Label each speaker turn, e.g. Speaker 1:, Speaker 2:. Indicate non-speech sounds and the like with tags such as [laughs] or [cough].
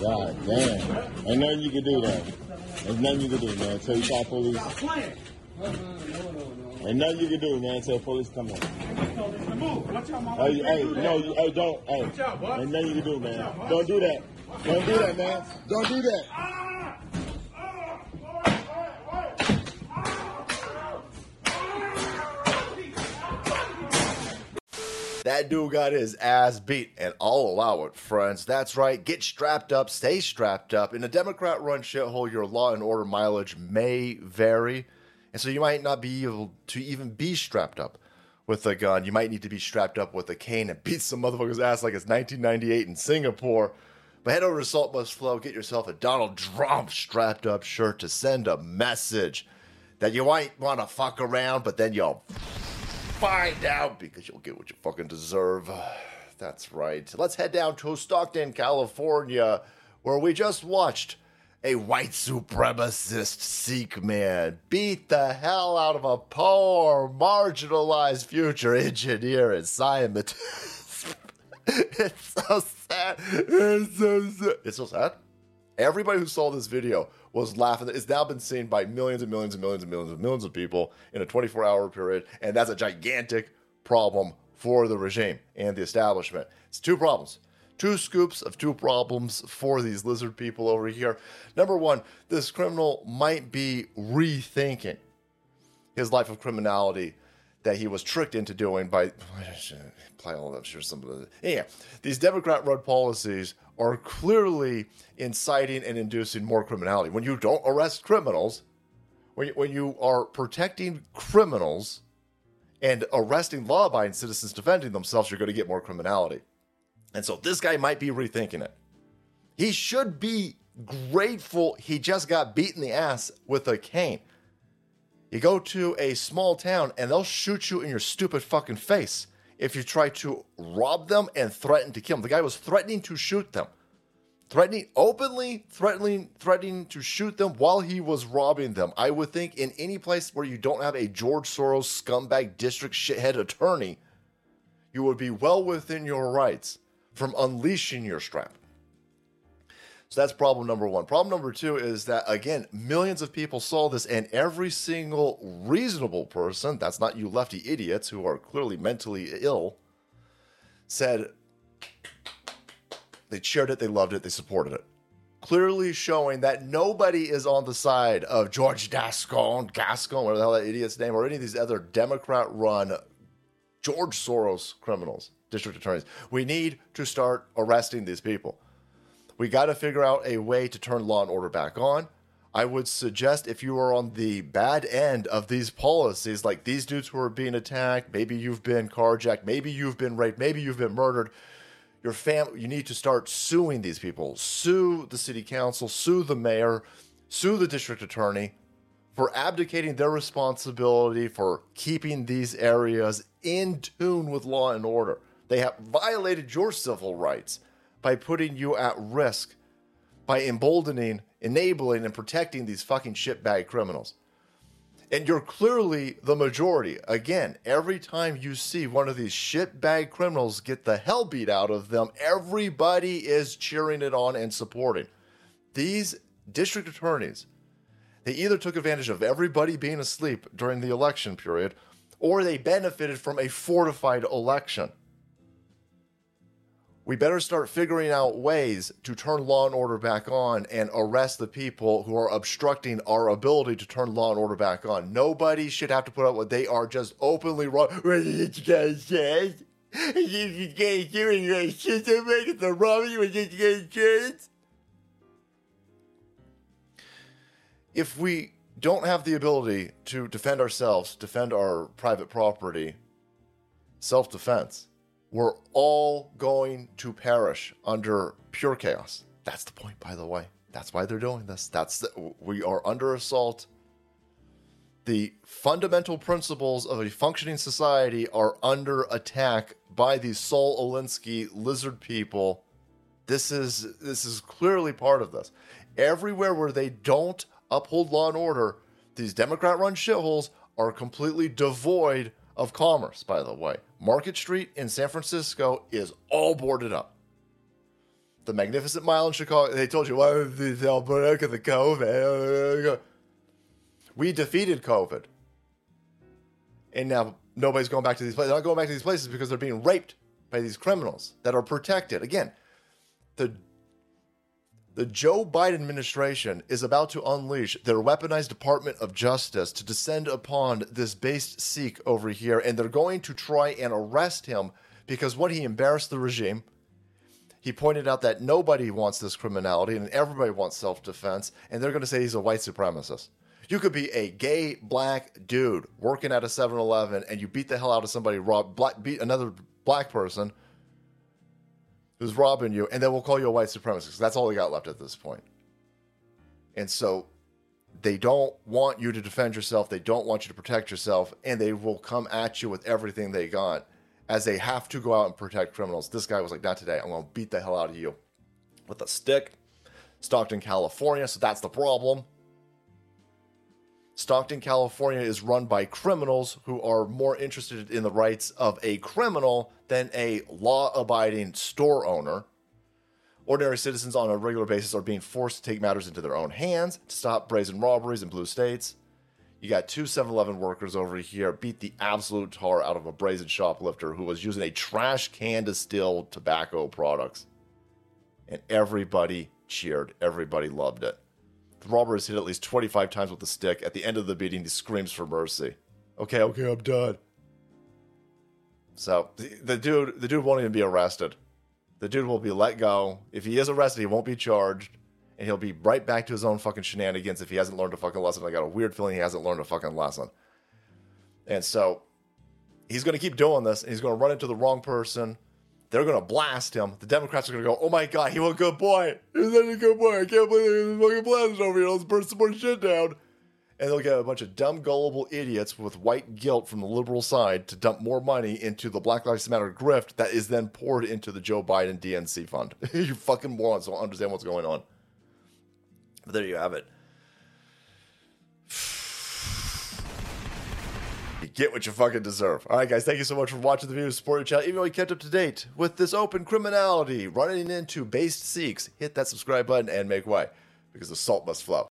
Speaker 1: God damn. Ain't nothing you can do there. There's nothing you can do, man. Until you call police. Ain't nothing you can do, man, until police come in. Hey, hey, no, you, hey, don't, hey. Ain't nothing you can do, man. Don't do that. Don't do that, man. Don't do that.
Speaker 2: That dude got his ass beat, and I'll allow it, friends. That's right. Get strapped up, stay strapped up. In a Democrat run shithole, your law and order mileage may vary. And so you might not be able to even be strapped up with a gun. You might need to be strapped up with a cane and [laughs] beat some motherfucker's ass like it's 1998 in Singapore. But head over to Salt Must Flow, get yourself a Donald Trump strapped up shirt to send a message that you might want to fuck around, but then you'll find out because you'll get what you fucking deserve. That's right. Let's head down to Stockton, California, where we just watched a white supremacist Sikh man beat the hell out of a poor, marginalized future engineer and scientist. [laughs] it's so sad. It's so sad. It's so sad. Everybody who saw this video was laughing. It's now been seen by millions and millions and millions and millions and millions of people in a 24 hour period. And that's a gigantic problem for the regime and the establishment. It's two problems. Two scoops of two problems for these lizard people over here. Number one, this criminal might be rethinking his life of criminality that he was tricked into doing by [laughs] play all that sure some of the yeah these democrat run policies are clearly inciting and inducing more criminality. When you don't arrest criminals when you, when you are protecting criminals and arresting law-abiding citizens defending themselves you're going to get more criminality. And so this guy might be rethinking it. He should be grateful he just got beat in the ass with a cane. You go to a small town and they'll shoot you in your stupid fucking face if you try to rob them and threaten to kill them. The guy was threatening to shoot them. Threatening openly, threatening, threatening to shoot them while he was robbing them. I would think in any place where you don't have a George Soros scumbag district shithead attorney, you would be well within your rights from unleashing your strap. So that's problem number one. Problem number two is that, again, millions of people saw this, and every single reasonable person, that's not you lefty idiots who are clearly mentally ill, said they shared it, they loved it, they supported it. Clearly showing that nobody is on the side of George Gascon, Gascon, whatever the hell that idiot's name, or any of these other Democrat run George Soros criminals, district attorneys. We need to start arresting these people. We got to figure out a way to turn law and order back on. I would suggest if you are on the bad end of these policies, like these dudes who are being attacked, maybe you've been carjacked, maybe you've been raped, maybe you've been murdered. Your family, you need to start suing these people. Sue the city council, sue the mayor, sue the district attorney for abdicating their responsibility for keeping these areas in tune with law and order. They have violated your civil rights by putting you at risk by emboldening, enabling, and protecting these fucking shitbag criminals. And you're clearly the majority. Again, every time you see one of these shitbag criminals get the hell beat out of them, everybody is cheering it on and supporting. These district attorneys, they either took advantage of everybody being asleep during the election period or they benefited from a fortified election we better start figuring out ways to turn law and order back on and arrest the people who are obstructing our ability to turn law and order back on. Nobody should have to put up what they are just openly wrong. [laughs] With? If we don't have the ability to defend ourselves, defend our private property, self defense, we're all going to perish under pure chaos. That's the point, by the way. That's why they're doing this. That's the, we are under assault. The fundamental principles of a functioning society are under attack by these Saul Alinsky lizard people. This is this is clearly part of this. Everywhere where they don't uphold law and order, these Democrat-run shitholes are completely devoid of commerce. By the way, Market Street in San Francisco is all boarded up. the Magnificent Mile in Chicago. They told you, well, they'll break the COVID. We defeated COVID. And now nobody's going back to these places. They're not going back to these places because they're being raped by these criminals that are protected. Again, the the Joe Biden administration is about to unleash their weaponized Department of Justice to descend upon this based Sikh over here, and they're going to try and arrest him because what he embarrassed the regime. He pointed out that nobody wants this criminality and everybody wants self defense, and they're going to say he's a white supremacist. You could be a gay black dude working at a 7 Eleven and you beat the hell out of somebody, rob, black, beat another black person who's robbing you, and then we'll call you a white supremacist. That's all they got left at this point. And so they don't want you to defend yourself, they don't want you to protect yourself, and they will come at you with everything they got as they have to go out and protect criminals. This guy was like, Not today, I'm going to beat the hell out of you with a stick. Stockton, California, so that's the problem. Stockton, California is run by criminals who are more interested in the rights of a criminal than a law abiding store owner. Ordinary citizens on a regular basis are being forced to take matters into their own hands to stop brazen robberies in blue states. You got two 7 Eleven workers over here beat the absolute tar out of a brazen shoplifter who was using a trash can to steal tobacco products. And everybody cheered, everybody loved it. The robber is hit at least 25 times with a stick. At the end of the beating, he screams for mercy. Okay, okay, I'm done. So the, the dude, the dude won't even be arrested. The dude will be let go. If he is arrested, he won't be charged, and he'll be right back to his own fucking shenanigans if he hasn't learned a fucking lesson. I got a weird feeling he hasn't learned a fucking lesson. And so he's going to keep doing this, and he's going to run into the wrong person they're going to blast him. The Democrats are going to go, oh my God, he was a good boy. He was such a good boy. I can't believe he fucking blasted over here. Let's burn some more shit down. And they'll get a bunch of dumb, gullible idiots with white guilt from the liberal side to dump more money into the Black Lives Matter grift that is then poured into the Joe Biden DNC fund. [laughs] you fucking morons don't understand what's going on. But there you have it. Get what you fucking deserve. All right, guys, thank you so much for watching the video. Support your channel. Even though we kept up to date with this open criminality running into based Sikhs, hit that subscribe button and make way because the salt must flow.